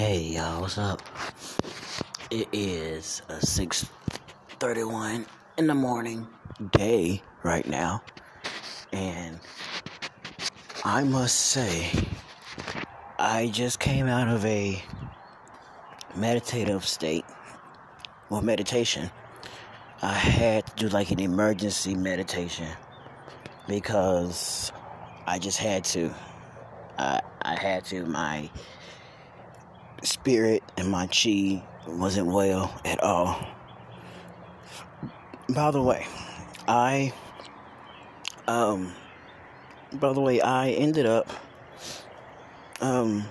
Hey y'all, what's up? It is a 6:31 in the morning day right now, and I must say I just came out of a meditative state, well, meditation. I had to do like an emergency meditation because I just had to. I I had to. My spirit and my chi wasn't well at all. By the way, I um by the way, I ended up um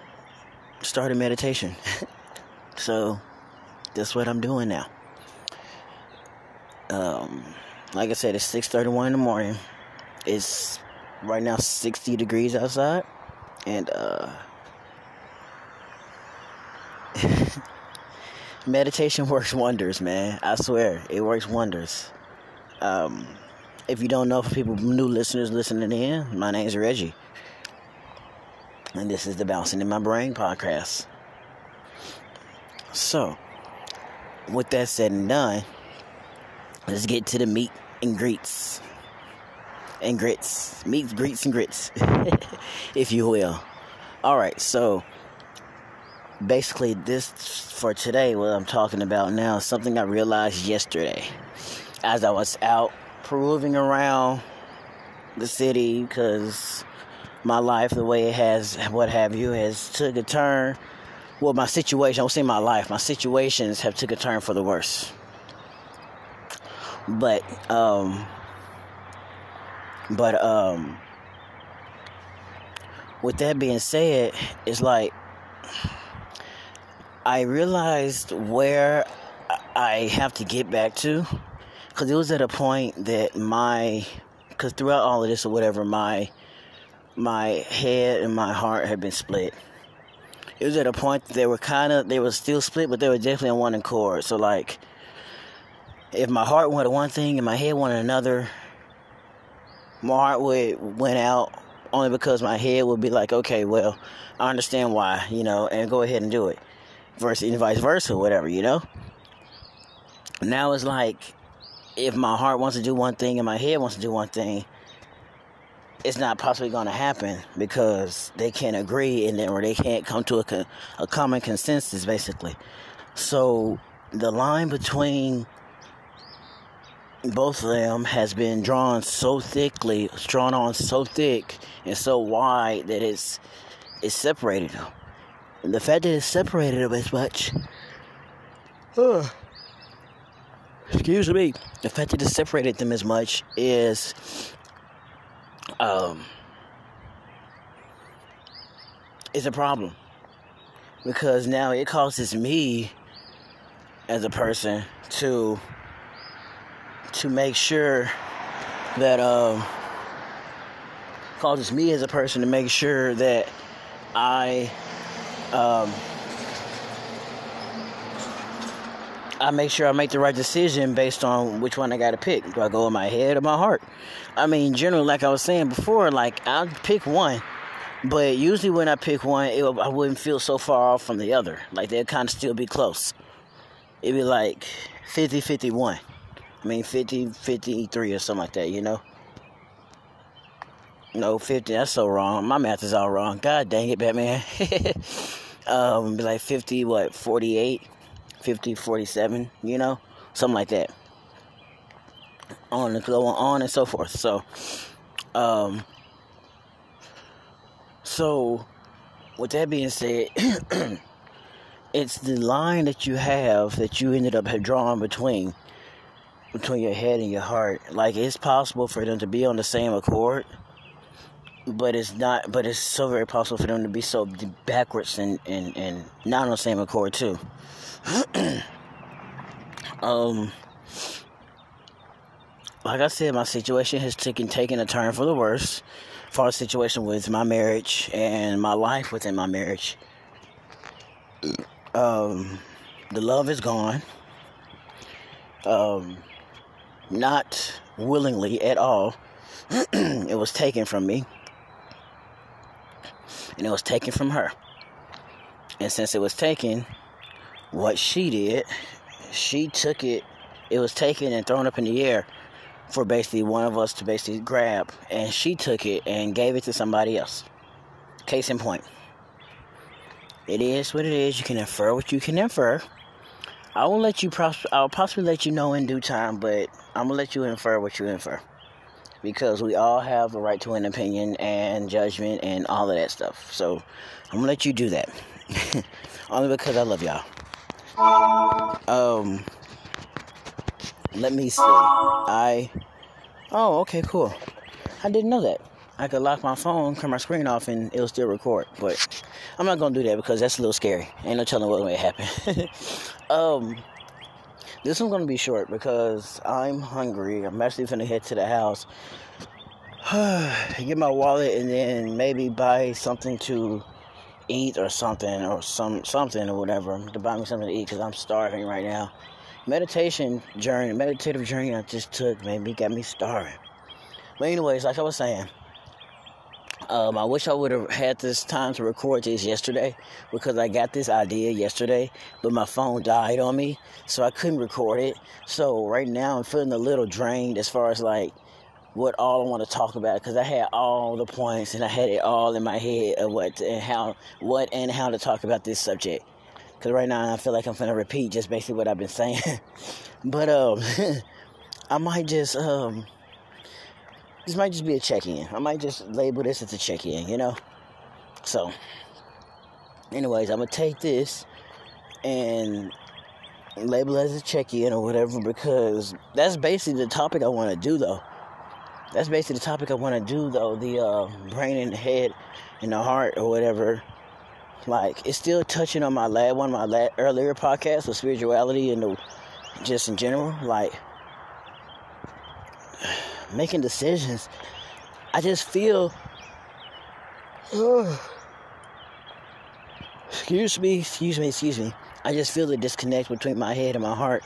starting meditation. so that's what I'm doing now. Um like I said, it's six thirty one in the morning. It's right now sixty degrees outside and uh meditation works wonders, man. I swear, it works wonders. Um, if you don't know, for people, new listeners listening in, my name is Reggie. And this is the Bouncing in My Brain podcast. So, with that said and done, let's get to the meat and greets. And grits. Meats, greets, and grits, if you will. Alright, so basically this for today what i'm talking about now is something i realized yesterday. As i was out roving around the city because my life the way it has what have you has took a turn. Well my situation i will say my life my situations have took a turn for the worse. But um but um with that being said it's like I realized where I have to get back to because it was at a point that my because throughout all of this or whatever my my head and my heart had been split. It was at a point that they were kind of they were still split, but they were definitely on one accord. So like, if my heart wanted one thing and my head wanted another, my heart would went out only because my head would be like, okay, well, I understand why, you know, and go ahead and do it versus and vice versa, whatever, you know? Now it's like if my heart wants to do one thing and my head wants to do one thing, it's not possibly going to happen because they can't agree and then or they can't come to a, a common consensus basically. So the line between both of them has been drawn so thickly, drawn on so thick and so wide that it's it's separated them the fact that it separated them as much. Uh, excuse me. The fact that it separated them as much is um is a problem. Because now it causes me as a person to to make sure that um causes me as a person to make sure that I um, I make sure I make the right decision based on which one I got to pick. Do I go with my head or my heart? I mean, generally, like I was saying before, like I'll pick one, but usually when I pick one, it, I wouldn't feel so far off from the other. Like they'd kind of still be close. It'd be like 50 51. I mean, 50 53 or something like that, you know? No, 50, that's so wrong. My math is all wrong. God dang it, Batman. um, be like 50, what, 48, 50, 47, you know? Something like that. On and go on and so forth. So, um, so with that being said, it's the line that you have that you ended up drawn between between your head and your heart. Like it's possible for them to be on the same accord but it's not but it's so very possible for them to be so backwards and and, and not on the same accord too. Um like i said my situation has taken taken a turn for the worse. For the situation with my marriage and my life within my marriage um the love is gone. Um not willingly at all. It was taken from me and it was taken from her. And since it was taken, what she did, she took it, it was taken and thrown up in the air for basically one of us to basically grab. And she took it and gave it to somebody else. Case in point. It is what it is. You can infer what you can infer. I will let you, pros- I'll possibly let you know in due time, but I'm gonna let you infer what you infer because we all have a right to an opinion and judgment and all of that stuff. So I'm gonna let you do that. Only because I love y'all. Um, let me see. I. Oh, okay, cool. I didn't know that. I could lock my phone, turn my screen off, and it'll still record. But I'm not gonna do that because that's a little scary. Ain't no telling what may happen. um, this one's gonna be short because I'm hungry. I'm actually gonna head to the house, get my wallet, and then maybe buy something to eat or something or some something or whatever to buy me something to eat because I'm starving right now. Meditation journey, meditative journey I just took, maybe got me starving. But anyways, like I was saying, um, I wish I would have had this time to record this yesterday because I got this idea yesterday, but my phone died on me, so I couldn't record it. So right now I'm feeling a little drained as far as like what all I want to talk about because I had all the points and I had it all in my head of what and how what and how to talk about this subject. Because right now I feel like I'm gonna repeat just basically what I've been saying, but um, I might just um this might just be a check-in. I might just label this as a check-in, you know. So, anyways, I'm gonna take this and label it as a check-in or whatever because that's basically the topic I want to do, though. That's basically the topic I want to do, though. The uh, brain and the head and the heart or whatever. Like it's still touching on my lab one of my lab, earlier podcasts with spirituality and the, just in general, like making decisions, I just feel. excuse me, excuse me, excuse me. I just feel the disconnect between my head and my heart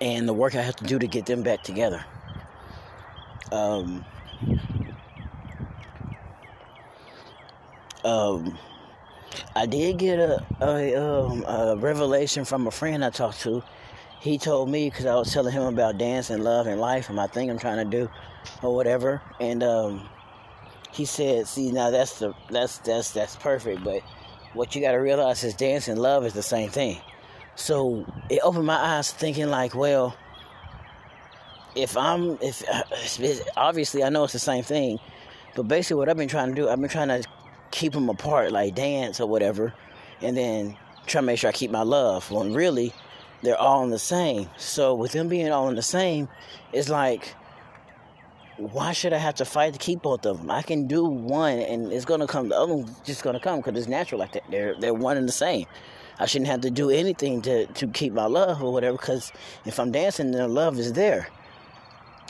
and the work I have to do to get them back together. Um, um, I did get a, a, um, a revelation from a friend I talked to he told me because I was telling him about dance and love and life and my thing I'm trying to do or whatever. And um, he said, "See, now that's the that's that's that's perfect, but what you got to realize is dance and love is the same thing." So it opened my eyes thinking like, well, if I'm if obviously I know it's the same thing, but basically what I've been trying to do, I've been trying to keep them apart, like dance or whatever, and then try to make sure I keep my love. When really they're all in the same. So with them being all in the same, it's like, why should I have to fight to keep both of them? I can do one, and it's gonna come. The other one's just gonna come because it's natural like that. They're they're one and the same. I shouldn't have to do anything to to keep my love or whatever. Because if I'm dancing, the love is there.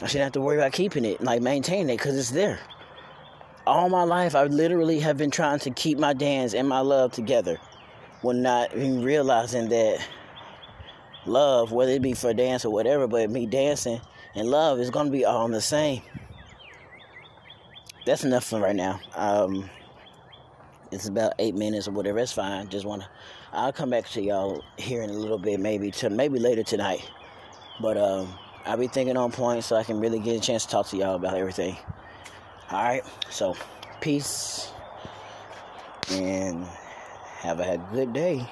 I shouldn't have to worry about keeping it, like maintaining it, because it's there. All my life, I literally have been trying to keep my dance and my love together, when not even realizing that love, whether it be for dance or whatever, but me dancing and love is going to be all the same. That's enough for right now. Um, it's about eight minutes or whatever. That's fine. Just want to. I'll come back to y'all here in a little bit, maybe to maybe later tonight. But um, I'll be thinking on point so I can really get a chance to talk to y'all about everything. All right. So, peace and have a good day.